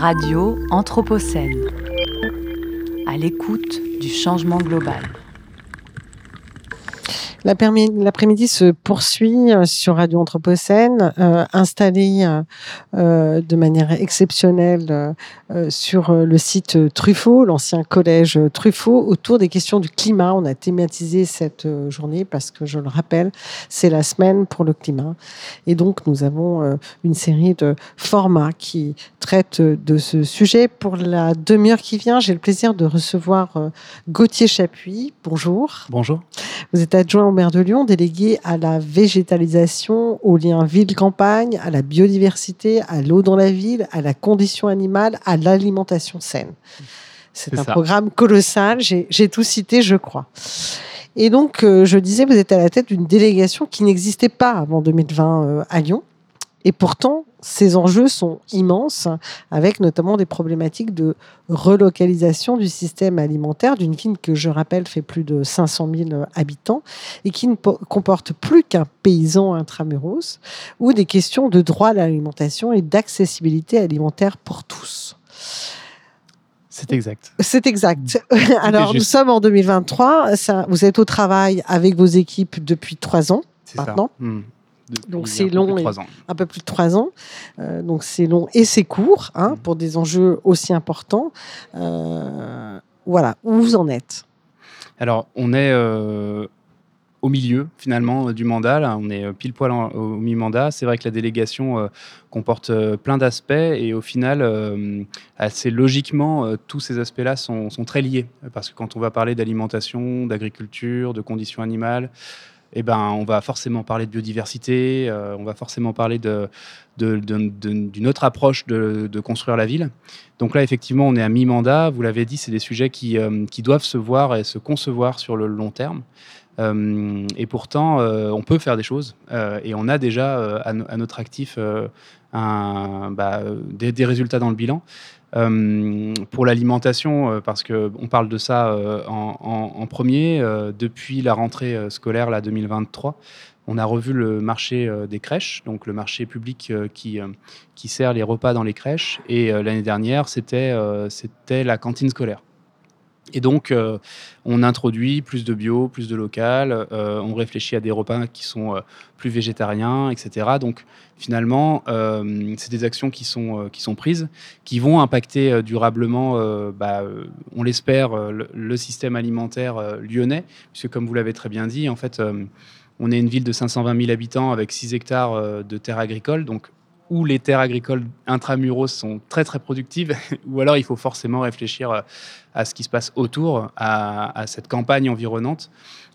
Radio Anthropocène. À l'écoute du changement global. L'après-midi se poursuit euh, sur Radio Anthropocène, euh, installé euh, de manière exceptionnelle sur le site Truffaut, l'ancien collège Truffaut, autour des questions du climat. On a thématisé cette journée parce que, je le rappelle, c'est la semaine pour le climat. Et donc, nous avons une série de formats qui traitent de ce sujet. Pour la demi-heure qui vient, j'ai le plaisir de recevoir Gauthier Chapuis. Bonjour. Bonjour. Vous êtes adjoint maire de Lyon, délégué à la végétalisation, au lien ville-campagne, à la biodiversité, à l'eau dans la ville, à la condition animale, à l'alimentation saine. C'est un programme colossal, j'ai tout cité, je crois. Et donc, euh, je disais, vous êtes à la tête d'une délégation qui n'existait pas avant 2020 euh, à Lyon. Et pourtant, ces enjeux sont immenses, avec notamment des problématiques de relocalisation du système alimentaire d'une ville que, je rappelle, fait plus de 500 000 habitants et qui ne comporte plus qu'un paysan intramuros, ou des questions de droit à l'alimentation et d'accessibilité alimentaire pour tous. C'est exact. C'est exact. Alors, nous sommes en 2023. Ça, vous êtes au travail avec vos équipes depuis trois ans maintenant. Hmm donc c'est long, un peu plus de trois ans. Euh, donc c'est long et c'est court hein, mm. pour des enjeux aussi importants. Euh, voilà, où vous en êtes? Alors on est euh, au milieu finalement du mandat. On est pile poil au mi-mandat. C'est vrai que la délégation comporte plein d'aspects et au final, assez logiquement, tous ces aspects-là sont, sont, très liés parce que quand on va parler d'alimentation, d'agriculture, de conditions animales, eh ben, on va forcément parler de biodiversité, euh, on va forcément parler d'une autre approche de, construire la ville. Donc là, effectivement, on est à mi-mandat. Vous l'avez dit, c'est des sujets qui, euh, qui, doivent se voir et se concevoir sur le long terme. Euh, et pourtant, on peut faire des choses. et on a déjà à, notre actif bah, des, résultats dans le bilan. Euh, pour l'alimentation, euh, parce qu'on parle de ça euh, en, premier, depuis la rentrée scolaire là, 2023, on a revu le marché des crèches, donc le marché public qui, qui sert les repas dans les crèches. Et l'année dernière, c'était la cantine scolaire. Et donc, euh, on introduit plus de bio, plus de local, euh, on réfléchit à des repas qui sont euh, plus végétariens, etc. Donc, finalement, c'est des actions qui sont, qui sont prises, qui vont impacter durablement, bah, on l'espère, le, système alimentaire lyonnais, puisque comme vous l'avez très bien dit, en fait, on est une ville de 520 000 habitants avec 6 hectares de terres agricoles, donc où les terres agricoles intramuros sont très très productives, ou alors il faut forcément réfléchir euh, à ce qui se passe autour, à, cette campagne environnante,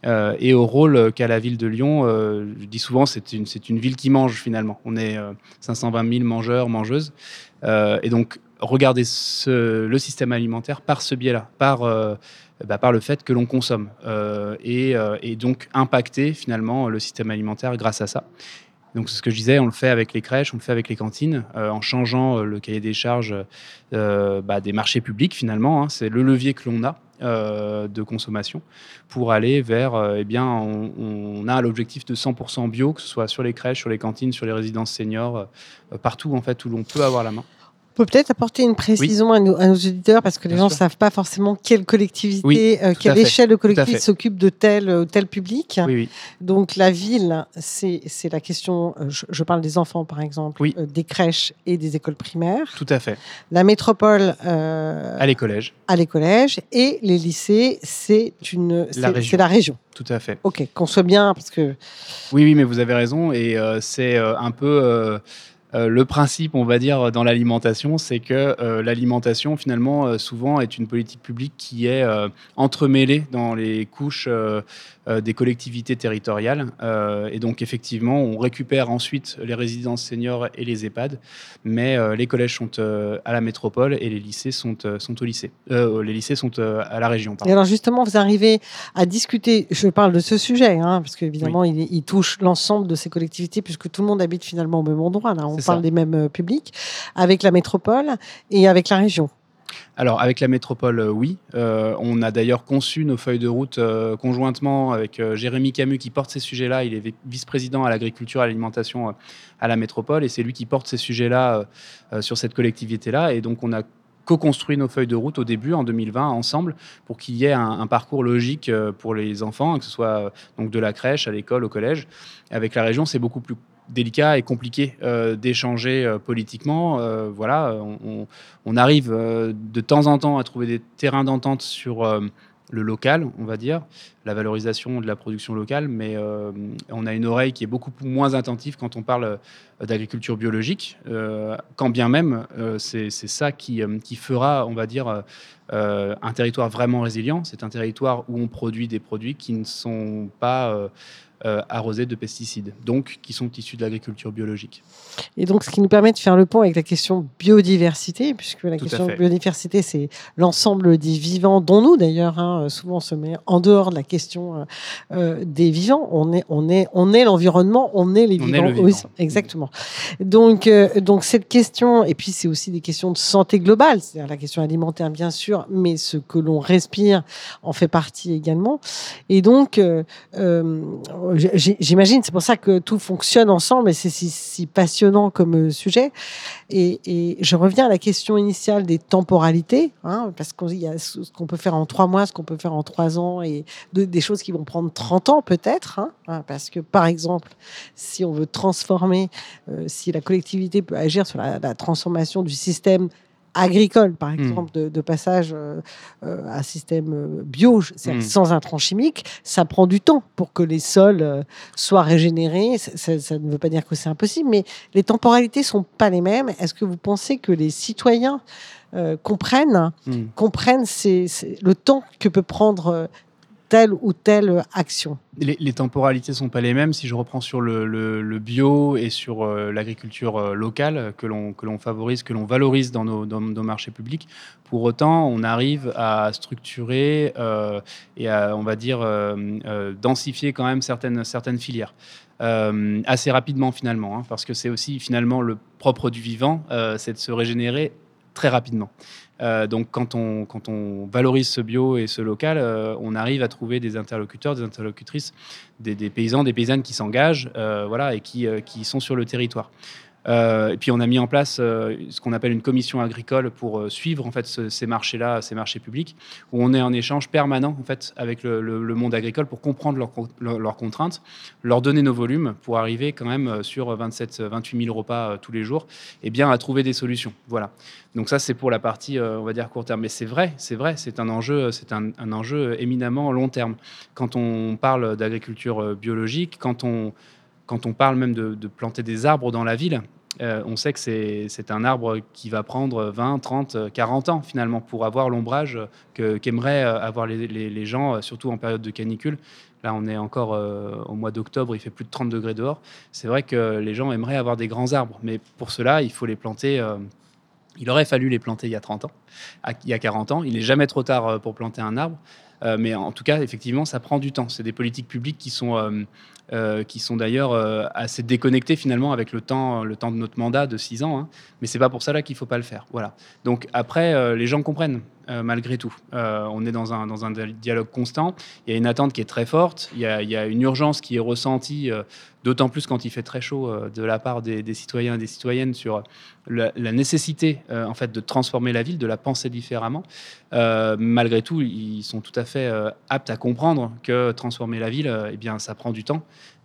euh, et au rôle qu'a la ville de Lyon. Euh, je dis souvent, c'est une, une ville qui mange finalement. On est 520 000 mangeurs, mangeuses, et donc regarder le système alimentaire par ce biais-là, par, bah, par le fait que l'on consomme, et, et donc impacter finalement le système alimentaire grâce à ça. Donc, c'est ce que je disais, on le fait avec les crèches, on le fait avec les cantines, euh, en changeant euh, le cahier des charges euh, bah, des marchés publics, finalement. Hein. c'est le levier que l'on a de consommation pour aller vers, eh bien, on, a l'objectif de 100% bio, que ce soit sur les crèches, sur les cantines, sur les résidences seniors, partout, en fait, où l'on peut avoir la main peut peut-être apporter une précision à, nos, auditeurs parce que les gens ne savent pas forcément quelle collectivité, euh, quelle échelle de collectivité s'occupe de tel ou tel public. Donc la ville, c'est la question, euh, je, parle des enfants par exemple, euh, des crèches et des écoles primaires. Tout à fait. La métropole. à les collèges. À les collèges. Et les lycées, c'est la, la région. Tout à fait. Ok, qu'on soit bien parce que. Oui, oui, mais vous avez raison et c'est un peu euh, le principe, on va dire, dans l'alimentation, c'est que euh, l'alimentation, finalement, euh, souvent est une politique publique qui est entremêlée dans les couches des collectivités territoriales. et donc, effectivement, on récupère ensuite les résidences seniors et les EHPAD, mais les collèges sont à la métropole et les lycées sont, sont au lycée. les lycées sont à la région. Et alors, justement, vous arrivez à discuter, je parle de ce sujet, hein, parce qu'évidemment, il, touche l'ensemble de ces collectivités, puisque tout le monde habite finalement au même endroit. Là. On parle des mêmes euh, publics, avec la métropole et avec la région. alors, avec la métropole, euh, oui. Euh, on a d'ailleurs conçu nos feuilles de route euh, conjointement avec Jérémy Camus qui porte ces sujets-là. Il est vice-président à l'agriculture et à l'alimentation à la métropole et c'est lui qui porte ces sujets-là sur cette collectivité-là. Et donc, on a co-construit nos feuilles de route au début, en 2020, ensemble, pour qu'il y ait un, parcours logique pour les enfants, que ce soit donc de la crèche à l'école, au collège. Avec la région, c'est beaucoup plus délicat et compliqué euh, d'échanger euh, politiquement. Euh, voilà, on, arrive de temps en temps à trouver des terrains d'entente sur le local, on va dire, la valorisation de la production locale, mais on a une oreille qui est beaucoup moins attentive quand on parle d'agriculture biologique, quand bien même c'est ça qui, qui, fera, on va dire, un territoire vraiment résilient. C'est un territoire où on produit des produits qui ne sont pas euh, arrosés de pesticides, donc qui sont issus de l'agriculture biologique. Et donc, ce qui nous permet de faire le pont avec la question biodiversité, puisque la question biodiversité, c'est l'ensemble des vivants, dont nous d'ailleurs, hein, souvent on se met en dehors de la question euh, euh, des vivants. On est, on est, on est l'environnement, on est les vivants. aussi. exactement. Donc, donc cette question, et puis c'est aussi des questions de santé globale, c'est-à-dire la question alimentaire bien sûr, mais ce que l'on respire en fait partie également. Et donc, j'imagine, c'est pour ça que tout fonctionne ensemble et c'est si, passionnant comme euh, sujet. Et, je reviens à la question initiale des temporalités, hein, parce qu'il y a ce qu'on peut faire en trois mois, ce qu'on peut faire en trois ans, et des choses qui vont prendre 30 ans peut-être, hein, hein, parce que par exemple, si on veut transformer, euh, si la collectivité peut agir sur la, la transformation du système agricole, par hmm. exemple, de, passage euh, euh, à un système euh, bio, hmm. sans intrants chimiques, ça prend du temps pour que les sols soient régénérés. Ça, ne veut pas dire que c'est impossible, mais les temporalités sont pas les mêmes. Est-ce que vous pensez que les citoyens comprennent, hmm. comprennent le temps que peut prendre telle ou telle action les, temporalités sont pas les mêmes. Si je reprends sur le, bio et sur euh, l'agriculture euh, locale que l'on favorise, que l'on valorise dans nos, dans nos, marchés publics, pour autant, on arrive à structurer euh, et à, on va dire, densifier quand même certaines certaines filières. assez rapidement finalement, hein, parce que c'est aussi finalement le propre du vivant, c'est de se régénérer très rapidement. Euh, donc quand on, valorise ce bio et ce local, euh, on arrive à trouver des interlocuteurs, des interlocutrices, des, paysans, des paysannes qui s'engagent euh, voilà, et qui sont sur le territoire. Euh, et puis on a mis en place euh, ce qu'on appelle une commission agricole pour euh, suivre en fait ces marchés-là, ces marchés publics, où on est en échange permanent en fait avec le, monde agricole pour comprendre leurs, contraintes, leur donner nos volumes pour arriver quand même sur 27, 28 000 repas tous les jours, et bien à trouver des solutions. Voilà. Donc ça c'est pour la partie on va dire court terme, mais c'est vrai, c'est vrai, c'est un enjeu, c'est un enjeu éminemment long terme. Quand on parle d'agriculture biologique, quand on quand on parle même de, planter des arbres dans la ville, euh, on sait que c'est un arbre qui va prendre 20, 30, 40 ans finalement pour avoir l'ombrage qu'aimeraient euh, avoir les, gens, euh, surtout en période de canicule. Là, on est encore au mois d'octobre, il fait plus de 30 degrés dehors. C'est vrai que les gens aimeraient avoir des grands arbres, mais pour cela, il faut les planter. il aurait fallu les planter il y a 30 ans, il y a 40 ans. Il n'est jamais trop tard pour planter un arbre. mais en tout cas, effectivement, ça prend du temps. C'est des politiques publiques qui sont euh, qui sont d'ailleurs euh, assez déconnectés finalement avec le temps, le temps de notre mandat de 6 ans. Hein. Mais c'est pas pour ça là qu'il faut pas le faire. Voilà. Donc après, euh, les gens comprennent. malgré tout. on est dans un, dans un dialogue constant. Il y a une attente qui est très forte. Il y a, une urgence qui est ressentie, d'autant plus quand il fait très chaud, de la part des, citoyens et des citoyennes sur la, nécessité en fait de transformer la ville, de la penser différemment. malgré tout, ils sont tout à fait aptes à comprendre que transformer la ville, eh bien, ça prend du temps.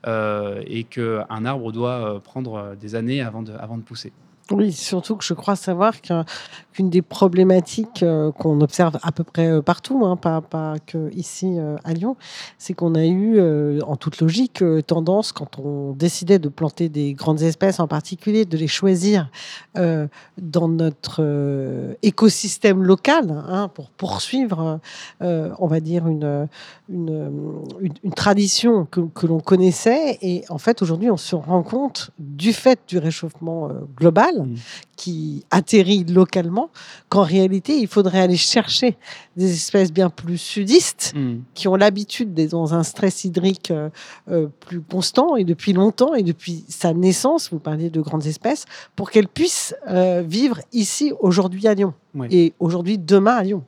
Euh, et qu'un arbre doit euh, prendre des années avant de, avant de pousser. Oui, surtout que je crois savoir qu'une des problématiques euh, qu'on observe à peu près partout, hein, pas, pas que ici à Lyon, c'est qu'on a eu, en toute logique, tendance, quand on décidait de planter des grandes espèces en particulier, de les choisir dans notre écosystème local hein, pour poursuivre, on va dire, une, tradition que, l'on connaissait sait. Et en fait, aujourd'hui, on se rend compte, du fait du réchauffement euh, global, Mm. qui atterrit localement, qu'en réalité, il faudrait aller chercher des espèces bien plus sudistes, Mm. qui ont l'habitude d'être dans un stress hydrique euh, euh, plus constant et depuis longtemps et depuis sa naissance, vous parliez de grandes espèces, pour qu'elles puissent euh, vivre ici, aujourd'hui à Lyon. Et aujourd'hui, demain à Lyon.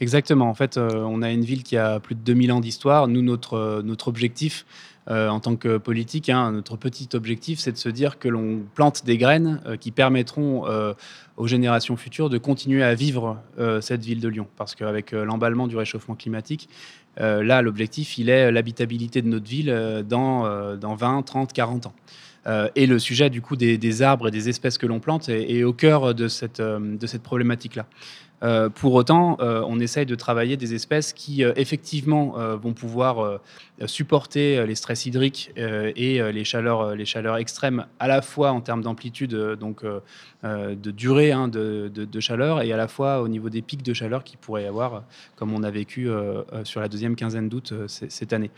Exactement. En fait, euh, on a une ville qui a plus de 2000 ans d'histoire. Nous, notre, euh, notre objectif euh, en tant que politique, hein, notre petit objectif, c'est de se dire que l'on plante des graines qui permettront aux générations futures de continuer à vivre cette ville de Lyon. Parce qu'avec l'emballement du réchauffement climatique, là, l'objectif, il est l'habitabilité de notre ville dans, dans 20, 30, 40 ans. Euh, et le sujet du coup des, arbres et des espèces que l'on plante est, est au cœur de cette, euh, de cette problématique-là. Euh, pour autant, euh, on essaye de travailler des espèces qui, euh, effectivement, euh, vont pouvoir euh, supporter euh, les stress hydriques euh, et euh, les, chaleurs, euh, les chaleurs extrêmes, à la fois en termes d'amplitude, euh, donc euh, euh, de durée hein, de, de- de chaleur, et à la fois au niveau des pics de chaleur qu'il pourrait y avoir, euh, comme on a vécu euh, euh, sur la deuxième quinzaine d'août euh, cette année.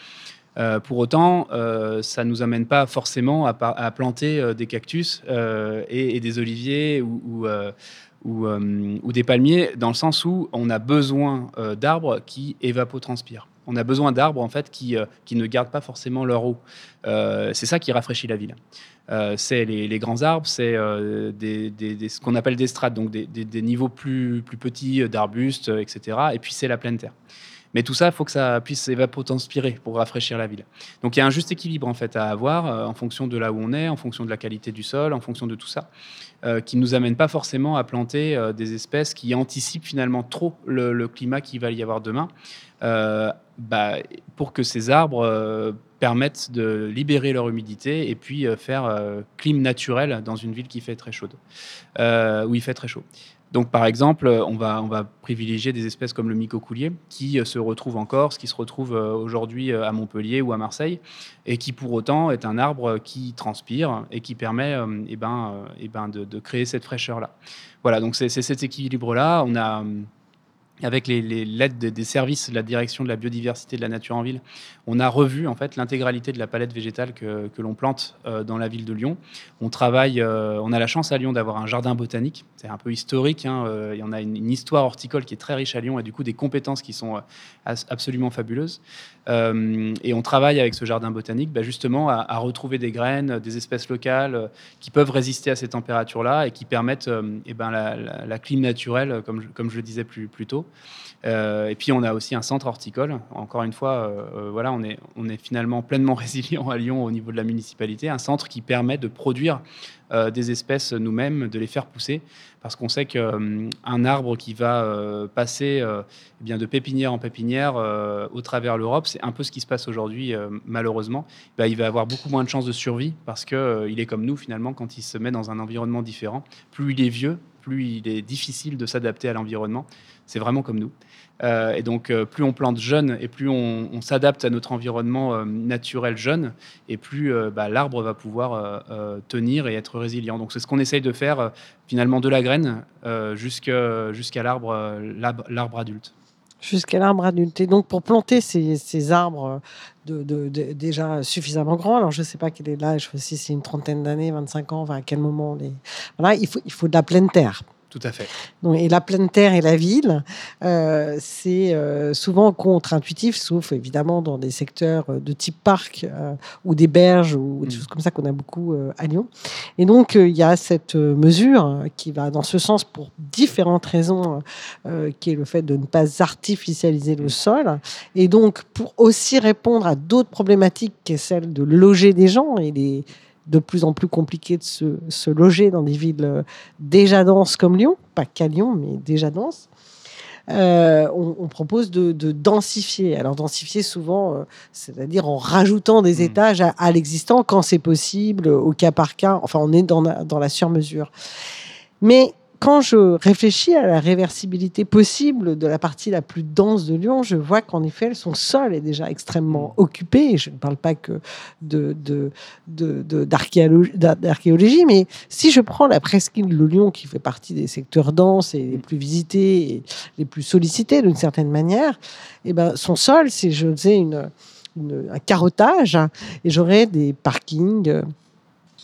Euh, pour autant, euh, ça ne nous amène pas forcément à, planter euh, des cactus et, des oliviers ou, des palmiers, dans le sens où on a besoin d'arbres qui évapotranspirent. On a besoin d'arbres en fait qui, qui ne gardent pas forcément leur eau. C'est ça qui rafraîchit la ville. C'est les, grands arbres, c'est ce qu'on appelle des strates, donc des, niveaux plus, plus petits d'arbustes, etc. Et puis c'est la pleine terre. Mais tout ça, il faut que ça puisse évapotranspirer pour rafraîchir la ville. Donc il y a un juste équilibre en fait à avoir euh, en fonction de là où on est, en fonction de la qualité du sol, en fonction de tout ça, euh, qui ne nous amène pas forcément à planter euh, des espèces qui anticipent finalement trop le, climat qu'il va y avoir demain, bah, pour que ces arbres permettent de libérer leur humidité et puis faire euh, clim naturel dans une ville qui fait très chaude, où il fait très chaud. Donc, par exemple, on va, on va privilégier des espèces comme le micocoulier, qui euh, se retrouve en Corse, qui se retrouve euh, aujourd'hui euh, à Montpellier ou à Marseille, et qui pour autant est un arbre qui transpire et qui permet eh ben, eh ben de, de créer cette fraîcheur-là. Voilà, donc c'est cet équilibre-là. On a, euh, avec l'aide des, services de la direction de la biodiversité de la nature en ville, on a revu en fait l'intégralité de la palette végétale que, l'on plante euh, dans la ville de Lyon. On travaille, euh, on a la chance à Lyon d'avoir un jardin botanique. C'est un peu historique. hein, euh, y en a une, histoire horticole qui est très riche à Lyon et du coup des compétences qui sont euh, absolument fabuleuses. Et on travaille avec ce jardin botanique bah, justement à, retrouver des graines, des espèces locales qui peuvent résister à ces températures-là et qui permettent eh ben, la, la- clim naturelle, comme je, le disais plus tôt. Euh, et puis on a aussi un centre horticole. Encore une fois, euh, euh, voilà, on est, on est finalement pleinement résilient à Lyon au niveau de la municipalité. Un centre qui permet de produire euh, des espèces nous-mêmes, de les faire pousser, parce qu'on sait qu'un arbre qui va euh, passer euh, eh bien, de pépinière en pépinière euh, au travers l'Europe, c'est un peu ce qui se passe aujourd'hui, euh, malheureusement. Bah, il va avoir beaucoup moins de chances de survie, parce qu'il il est comme nous, finalement, quand il se met dans un environnement différent. Plus il est vieux, plus il est difficile de s'adapter à l'environnement. C'est vraiment comme nous. Euh, et donc, euh, plus on plante jeune et plus on, s'adapte à notre environnement euh, naturel jeune, et plus euh, bah, l'arbre va pouvoir euh, euh, tenir et être résilient. Donc, c'est ce qu'on essaye de faire euh, finalement de la graine euh, jusqu'à euh, l'arbre- adulte. Jusqu'à l'arbre adulte. Et donc, pour planter ces, arbres de, déjà suffisamment grands, alors je ne sais pas quel est l'âge, si c'est une trentaine d'années, 25 ans, à quel moment on les... Voilà, il faut, il faut de la pleine terre. Tout à fait. Donc, et la pleine terre et la ville, euh, c'est euh, souvent contre-intuitif, sauf évidemment dans des secteurs euh, de type parc euh, ou des berges ou des Mm. choses comme ça qu'on a beaucoup à Lyon. Et donc, il y a cette mesure euh, qui va dans ce sens pour différentes raisons, qui est le fait de ne pas artificialiser le sol. Et donc, pour aussi répondre à d'autres problématiques, qui est celle de loger des gens et les de plus en plus compliqué de se, se loger dans des villes euh, déjà denses comme Lyon, pas qu'à Lyon, mais déjà denses. Euh, on, on propose de, de densifier. Alors densifier souvent, euh, c'est-à-dire en rajoutant des Mm. étages à, à l'existant quand c'est possible, au cas par cas. Enfin, on est dans la, dans la surmesure. Mais quand je réfléchis à la réversibilité possible de la partie la plus dense de Lyon, je vois qu'en effet, son sol est déjà extrêmement occupé. Et je ne parle pas que de, de, de- d'archéologie, d'archéologie, mais si je prends la presqu'île de Lyon, qui fait partie des secteurs denses et les plus visités et les plus sollicités d'une certaine manière, eh ben, son sol, si je faisais une, un carottage et j'aurai des parkings.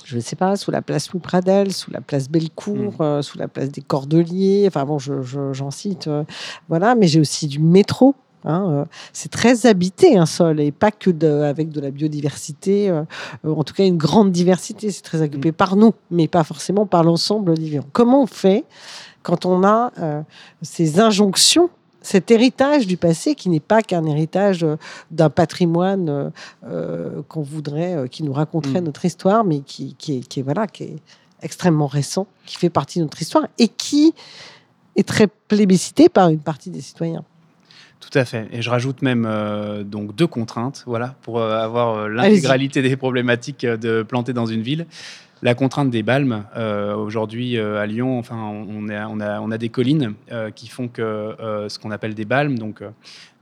Je ne sais pas, sous la place Louis Pradel, sous la place Bellecour, euh, sous la place des Cordeliers, enfin bon, je- je- j'en cite, euh, voilà, mais j'ai aussi du métro. hein, euh, c'est très habité un sol et pas que de- avec de la biodiversité, euh, euh, en tout cas une grande diversité, c'est très occupé par nous, mais pas forcément par l'ensemble des vivants. Comment on fait quand on a euh, ces injonctions cet héritage du passé qui n'est pas qu'un héritage euh, d'un patrimoine euh, euh, qu'on voudrait, qui nous raconterait Mm. notre histoire, mais qui, qui est, qui est, voilà, qui est extrêmement récent, qui fait partie de notre histoire et qui est très plébiscité par une partie des citoyens. Tout à fait. Et je rajoute même euh, donc deux contraintes, voilà, pour euh, avoir euh, l'intégralité des problématiques de planter dans une ville. La contrainte des balmes. euh, Aujourd'hui, euh, à Lyon, enfin, on, a, des collines euh, qui font que ce qu'on appelle des balmes, donc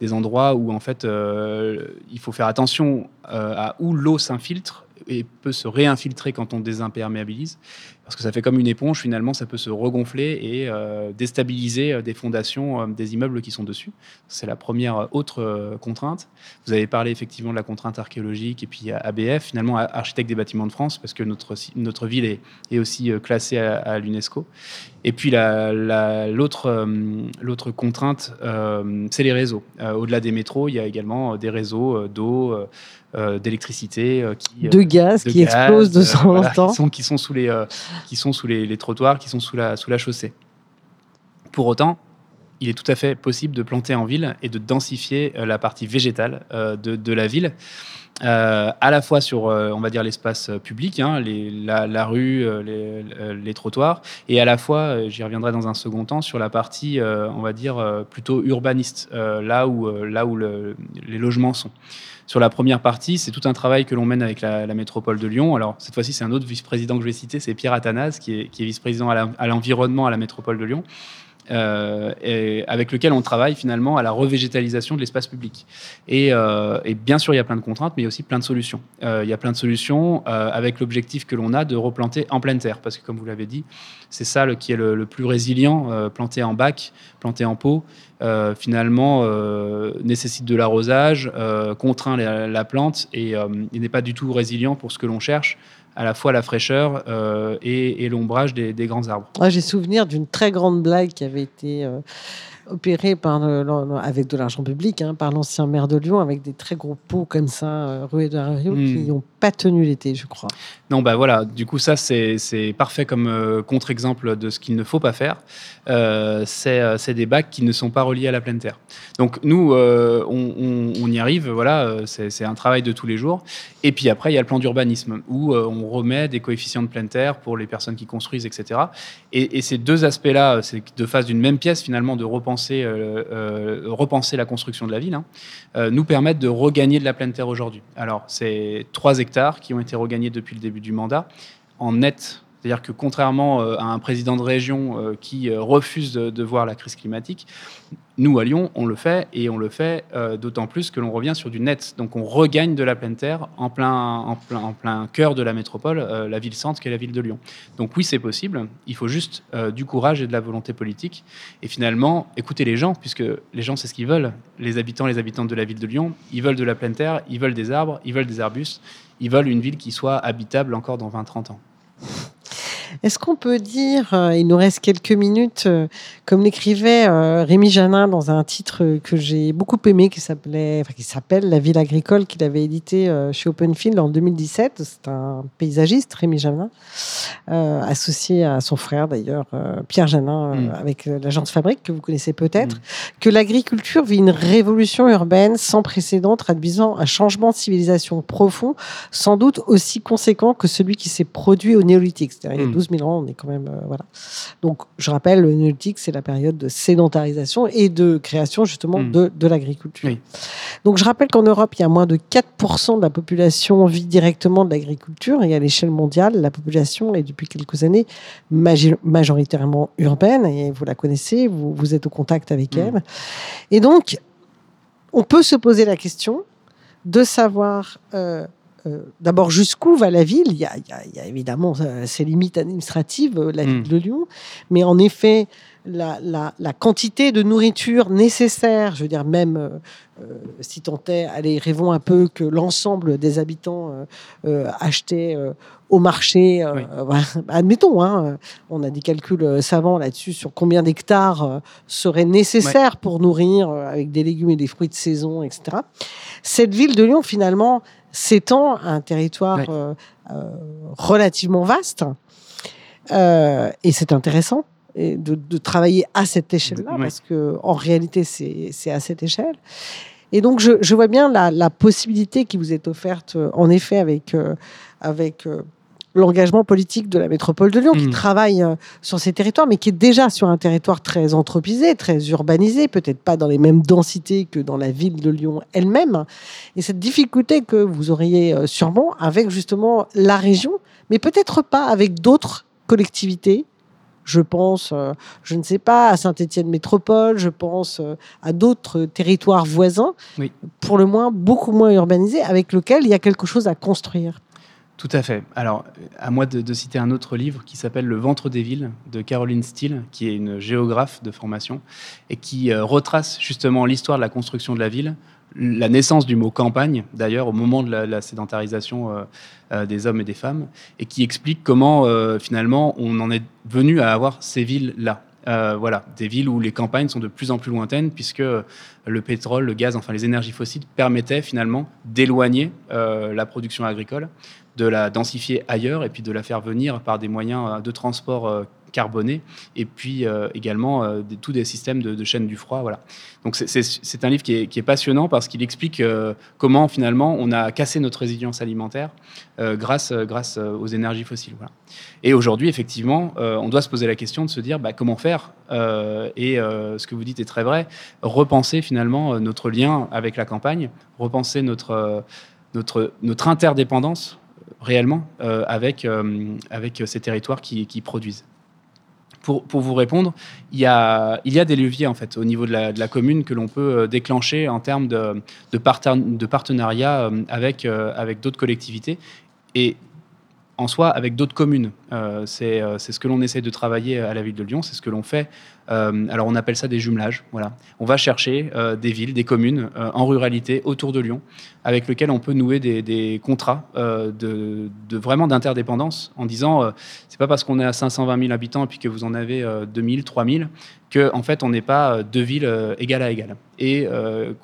des endroits où en fait il faut faire attention à où l'eau s'infiltre et peut se réinfiltrer quand on désimperméabilise, parce que ça fait comme une éponge. Finalement, ça peut se regonfler et euh, déstabiliser euh, des fondations euh, des immeubles qui sont dessus. C'est la première autre euh, contrainte. Vous avez parlé effectivement de la contrainte archéologique et puis ABF, finalement architecte des bâtiments de France, parce que notre, notre ville est, est aussi classée à, à l'UNESCO. Et puis la- la- l'autre l'autre contrainte, c'est les réseaux. Au-delà des métros, il y a également des réseaux d'eau, euh, d'électricité, euh, qui, euh, De gaz de qui gaz, explosent de temps en temps. Qui sont, qui sont sous, les, qui sont sous les, trottoirs, qui sont sous la, sous la chaussée. Pour autant, il est tout à fait possible de planter en ville et de densifier euh, la partie végétale euh, de, de la ville, à la fois sur, euh, on va dire, l'espace euh, public, hein, la, rue, euh, les, euh, trottoirs, et à la fois, euh, j'y reviendrai dans un second temps, sur la partie, euh, on va dire, euh, plutôt urbaniste, euh, là où, euh, là où le- les logements sont. Sur la première partie, c'est tout un travail que l'on mène avec la, métropole de Lyon. Alors, cette fois-ci, c'est un autre vice-président que je vais citer, c'est Pierre Athanase, qui est, vice-président à l'environnement à la métropole de Lyon. Euh, et avec lequel on travaille finalement à la revégétalisation de l'espace public. Et, euh, et bien sûr, il y a plein de contraintes, mais il y a aussi plein de solutions. Euh, il y a plein de solutions avec l'objectif que l'on a de replanter en pleine terre, parce que comme vous l'avez dit, c'est ça qui est le, plus résilient, planter en bac, planter en pot, finalement nécessite de l'arrosage, contraint la, la plante et il n'est pas du tout résilient pour ce que l'on cherche, à la fois la fraîcheur euh, et, l'ombrage des, des grands arbres. J'ai souvenir d'une très grande blague qui avait été opérée par le- le- avec de l'argent public hein, par l'ancien maire de Lyon, avec des très gros pots comme ça, euh, rués de la Rio, Mm. qui n'ont pas tenu l'été, je crois. Non, bah voilà, du coup, ça, c'est parfait comme euh, contre-exemple de ce qu'il ne faut pas faire. Euh, c'est euh, c'est des bacs qui ne sont pas reliés à la pleine terre. Donc, nous, euh, on, on- on y arrive, voilà, c'est un travail de tous les jours. Et puis après, il y a le plan d'urbanisme, où on remet des coefficients de pleine terre pour les personnes qui construisent, etc. Et, et ces deux aspects-là, c'est deux phases d'une même pièce, finalement, de repenser, euh, euh, repenser la construction de la ville, hein, euh, nous permettent de regagner de la pleine terre aujourd'hui. Alors, c'est 3 hectares qui ont été regagnés depuis le début du mandat en net. C'est-à-dire que contrairement euh, à un président de région euh, qui euh, refuse de, voir la crise climatique, nous à Lyon, on le fait et on le fait d'autant plus que l'on revient sur du net. Donc on regagne de la pleine terre en plein, cœur de la métropole, la ville centre qui est la ville de Lyon. Donc oui, c'est possible. Il faut juste du courage et de la volonté politique. Et finalement, écoutez les gens, puisque les gens, c'est ce qu'ils veulent. Les habitants, les habitantes de la ville de Lyon, ils veulent de la pleine terre, ils veulent des arbres, ils veulent des arbustes, ils veulent une ville qui soit habitable encore dans 20-30 ans. Est-ce qu'on peut dire, euh, il nous reste quelques minutes, euh, comme l'écrivait euh, Rémi Janin dans un titre que j'ai beaucoup aimé, qui s'appelait, enfin, qui s'appelle La ville agricole, qu'il avait édité chez Openfield en 2017. C'est un paysagiste, Rémi Janin, associé à son frère d'ailleurs, Pierre Janin, Mm. avec l'agence Fabrique que vous connaissez peut-être, que l'agriculture vit une révolution urbaine sans précédent, traduisant un changement de civilisation profond, sans doute aussi conséquent que celui qui s'est produit au néolithique. C'est-à-dire, il y a Mm. 12 000 ans, on est quand même. euh, voilà. Donc, je rappelle, le néolithique, c'est la période de sédentarisation et de création, justement, Mm. de, de l'agriculture. Oui. Donc, je rappelle qu'en Europe, il y a moins de 4% de la population vit directement de l'agriculture et à l'échelle mondiale, la population est depuis quelques années majoritairement urbaine et vous la connaissez, vous, vous êtes au contact avec Mm. elle. Et donc, on peut se poser la question de savoir euh, d'abord jusqu'où va la ville? Il y, a, évidemment ses limites administratives, la ville hmm. de Lyon, mais en effet, la, la, quantité de nourriture nécessaire, je veux dire même euh, euh, si tant est, allez, rêvons un peu que l'ensemble des habitants euh, achetaient au marché, admettons, hein, on a des calculs savants là-dessus sur combien d'hectares seraient nécessaires pour nourrir avec des légumes et des fruits de saison, etc. Cette ville de Lyon, finalement, s'étend à un territoire relativement vaste. et c'est intéressant et de, travailler à cette échelle-là, parce que en réalité, c'est à cette échelle. Et donc, je, je vois bien la, la, possibilité qui vous est offerte, euh, en effet, avec, euh, avec euh, l'engagement politique de la métropole de Lyon, qui mmh. travaille sur ces territoires, mais qui est déjà sur un territoire très anthropisé, très urbanisé, peut-être pas dans les mêmes densités que dans la ville de Lyon elle-même. Et cette difficulté que vous auriez sûrement avec justement la région, mais peut-être pas avec d'autres collectivités je pense, euh, je ne sais pas, à Saint-Étienne Métropole, je pense euh, à d'autres territoires voisins, pour le moins beaucoup moins urbanisés, avec lesquels il y a quelque chose à construire. Tout à fait. Alors, à moi de, citer un autre livre qui s'appelle Le ventre des villes de Caroline Steele, qui est une géographe de formation et qui euh, retrace justement l'histoire de la construction de la ville la naissance du mot campagne, d'ailleurs, au moment de la, sédentarisation euh, euh, des hommes et des femmes, et qui explique comment, finalement, on en est venu à avoir ces villes-là. voilà, des villes où les campagnes sont de plus en plus lointaines, puisque le pétrole, le gaz, enfin les énergies fossiles permettaient finalement d'éloigner la production agricole, de la densifier ailleurs, et puis de la faire venir par des moyens de transport carbonés, et puis euh, également euh, tous des systèmes de, chaîne du froid. Voilà. Donc c'est un livre qui est, passionnant parce qu'il explique euh, comment finalement on a cassé notre résilience alimentaire grâce, aux énergies fossiles. Et aujourd'hui, effectivement, on doit se poser la question de se dire bah, comment faire. et ce que vous dites est très vrai. Repenser finalement notre lien avec la campagne, repenser notre, notre, notre interdépendance réellement avec, avec ces territoires qui, produisent pour, vous répondre, il y, a, il y a des leviers en fait au niveau de la, commune que l'on peut euh, déclencher en termes de, de, de partenariat euh, avec, euh, avec d'autres collectivités. Et en soi avec d'autres communes. Euh, euh, c'est ce que l'on essaie de travailler à la ville de Lyon, c'est ce que l'on fait. Euh, alors on appelle ça des jumelages. Voilà. On va chercher des villes, des communes en ruralité autour de Lyon, avec lesquelles on peut nouer des, contrats de, vraiment d'interdépendance en disant c'est pas parce qu'on est à 520 000 habitants et puis que vous en avez 2000, 3000 que en fait on n'est pas deux villes égales à égales et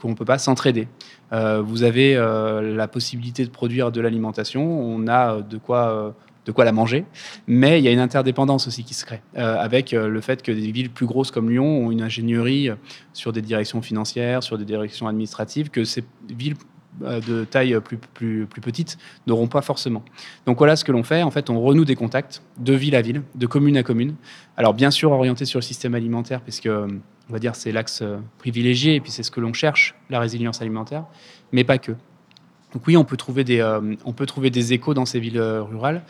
qu'on ne peut pas s'entraider. vous avez la possibilité de produire de l'alimentation, on a de quoi de quoi la manger. Mais il y a une interdépendance aussi qui se crée, euh, avec euh, le fait que des villes plus grosses comme Lyon ont une ingénierie euh, sur des directions financières, sur des directions administratives, que ces villes de taille plus, plus, plus petite n'auront pas forcément. Donc voilà ce que l'on fait. En fait, on renoue des contacts de ville à ville, de commune à commune. Alors bien sûr orienté sur le système alimentaire, puisque on va dire c'est l'axe privilégié, et puis c'est ce que l'on cherche, la résilience alimentaire, mais pas que. Donc oui, on peut trouver des, on peut trouver des échos dans ces villes rurales.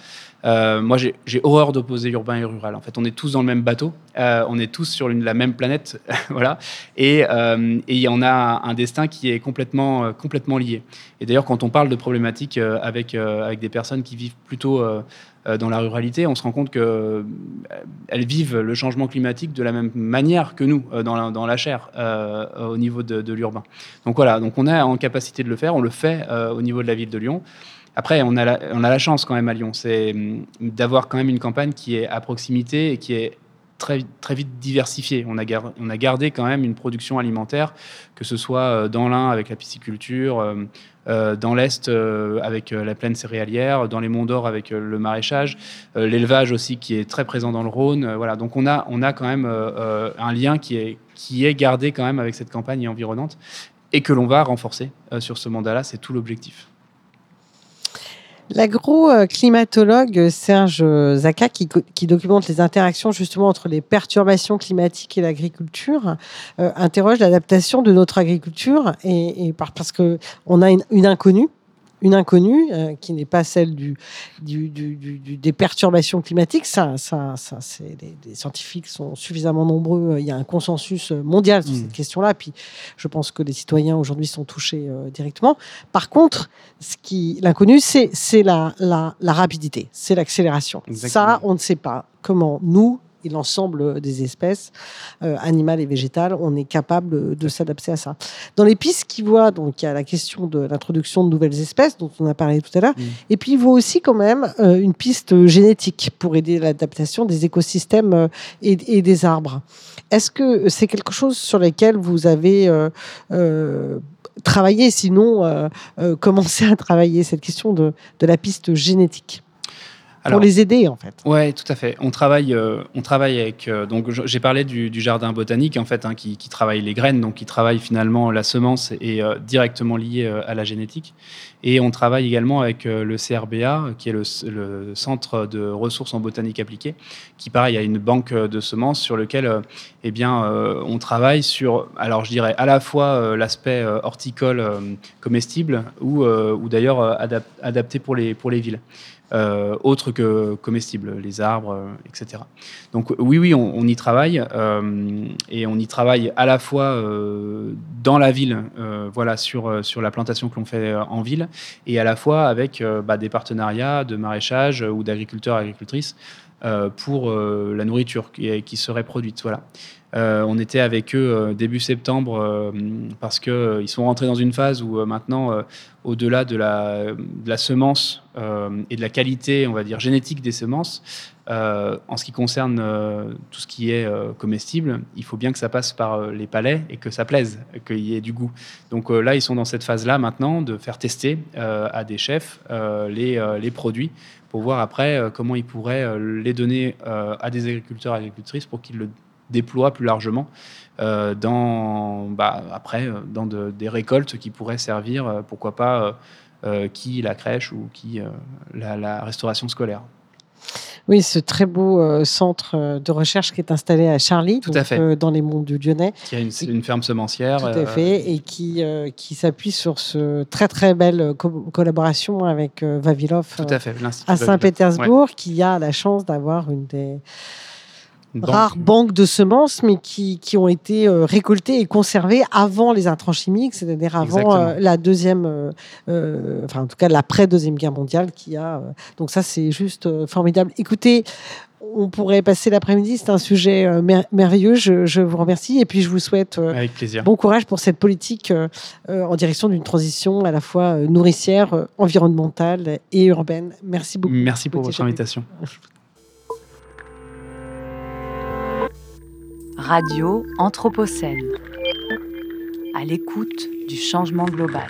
Euh, moi, j'ai horreur d'opposer urbain et rural. En fait, on est tous dans le même bateau, euh, on est tous sur la même planète, voilà. Et, euh, et on a un destin qui est complètement, complètement lié. Et d'ailleurs, quand on parle de problématiques avec, avec des personnes qui vivent plutôt dans la ruralité, on se rend compte qu'elles vivent le changement climatique de la même manière que nous, dans, la, dans chair, au niveau de, l'urbain. Donc voilà, donc on est en capacité de le faire, on le fait au niveau de la ville de Lyon. Après, on a, la, on a la chance quand même à Lyon, c'est hum, d'avoir quand même une campagne qui est à proximité et qui est très, très vite diversifiée. On a, on a gardé quand même une production alimentaire, que ce soit euh, dans l'Ain avec la pisciculture, euh, euh, dans l'Est avec la plaine céréalière, dans les Monts d'Or avec le maraîchage, l'élevage aussi qui est très présent dans le Rhône. voilà, donc on a, on a quand même un lien qui est, qui est gardé quand même avec cette campagne environnante et que l'on va renforcer sur ce mandat-là. C'est tout l'objectif. L'agro-climatologue Serge Zaka, qui, documente les interactions justement entre les perturbations climatiques et l'agriculture, euh, interroge l'adaptation de notre agriculture et, parce qu'on a une, inconnue une inconnue euh, qui n'est pas celle du, du, du- du- du- des perturbations climatiques. Ça, ça, ça, c'est les, les scientifiques sont suffisamment nombreux. Il y a un consensus mondial sur Mm. cette question-là. Puis, je pense que les citoyens aujourd'hui sont touchés euh, directement. Par contre, ce qui l'inconnu, c'est la, la, la rapidité, c'est l'accélération. Ça, on ne sait pas comment nous et l'ensemble des espèces euh, animales et végétales, on est capable de s'adapter à ça. Dans les pistes qui voient, donc il y a la question de l'introduction de nouvelles espèces dont on a parlé tout à l'heure, Mm. et puis il voit aussi quand même euh, une piste génétique pour aider l'adaptation des écosystèmes euh, et, et des arbres. Est-ce que c'est quelque chose sur lequel vous avez travaillé, sinon commencé à travailler cette question de, de la piste génétique pour les aider en fait Ouais, tout à fait. On travaille, euh, on travaille avec. euh, donc, j'ai parlé du, du jardin botanique en fait, hein, qui, qui travaille les graines, donc qui travaille finalement la semence et euh, directement lié euh, à la génétique. Et on travaille également avec le CRBA, qui est le, Centre de ressources en botanique appliquée, qui pareil a une banque de semences sur lequel, eh bien, on travaille sur. Alors, je dirais à la fois l'aspect horticole comestible ou, ou d'ailleurs adap- adapté pour les pour les villes euh, autres que comestibles, les arbres, euh, etc. Donc oui, oui, on, y travaille euh, et on y travaille à la fois euh, dans la ville, voilà, sur, sur la plantation que l'on fait en ville, et à la fois avec bah, des partenariats de maraîchage ou d'agriculteurs et agricultrices pour la nourriture qui, qui serait produite. Voilà. Euh, on était avec eux euh, début septembre euh, parce qu'ils ils sont rentrés dans une phase où maintenant, au-delà de la, semence et de la qualité, on va dire, génétique des semences, en ce qui concerne tout ce qui est comestible, il faut bien que ça passe par les palais et que ça plaise, qu'il y ait du goût. Donc là, ils sont dans cette phase-là maintenant de faire tester à des chefs les, les produits pour voir après comment ils pourraient les donner à des agriculteurs et agricultrices pour qu'ils le déploient plus largement euh, dans, bah, après, euh, dans de- des récoltes qui pourraient servir, euh, pourquoi pas, euh, qui la crèche ou qui la, la restauration scolaire. Oui, ce très beau euh, centre de recherche qui est installé à Charlie, Tout à fait. euh, dans les monts du Lyonnais, Qui a une, une ferme semencière. tout à euh, fait, et qui, qui s'appuie sur ce très très belle co- collaboration avec Vavilov Tout à à. Saint-Pétersbourg, qui a la chance d'avoir une des Rares banques de semences, mais qui, qui ont été euh, récoltées et conservées avant les intrants chimiques, c'est-à-dire avant euh, la deuxième, euh, enfin en tout cas l'après deuxième guerre mondiale, qui a. donc ça c'est juste formidable. Écoutez. On pourrait passer l'après-midi, c'est un sujet euh, mer- merveilleux. Je, je vous remercie et puis je vous souhaite euh, Avec bon courage pour cette politique euh, en direction d'une transition à la fois nourricière, environnementale et urbaine. Merci beaucoup. Merci pour votre invitation. Radio Anthropocène. À l'écoute du changement global.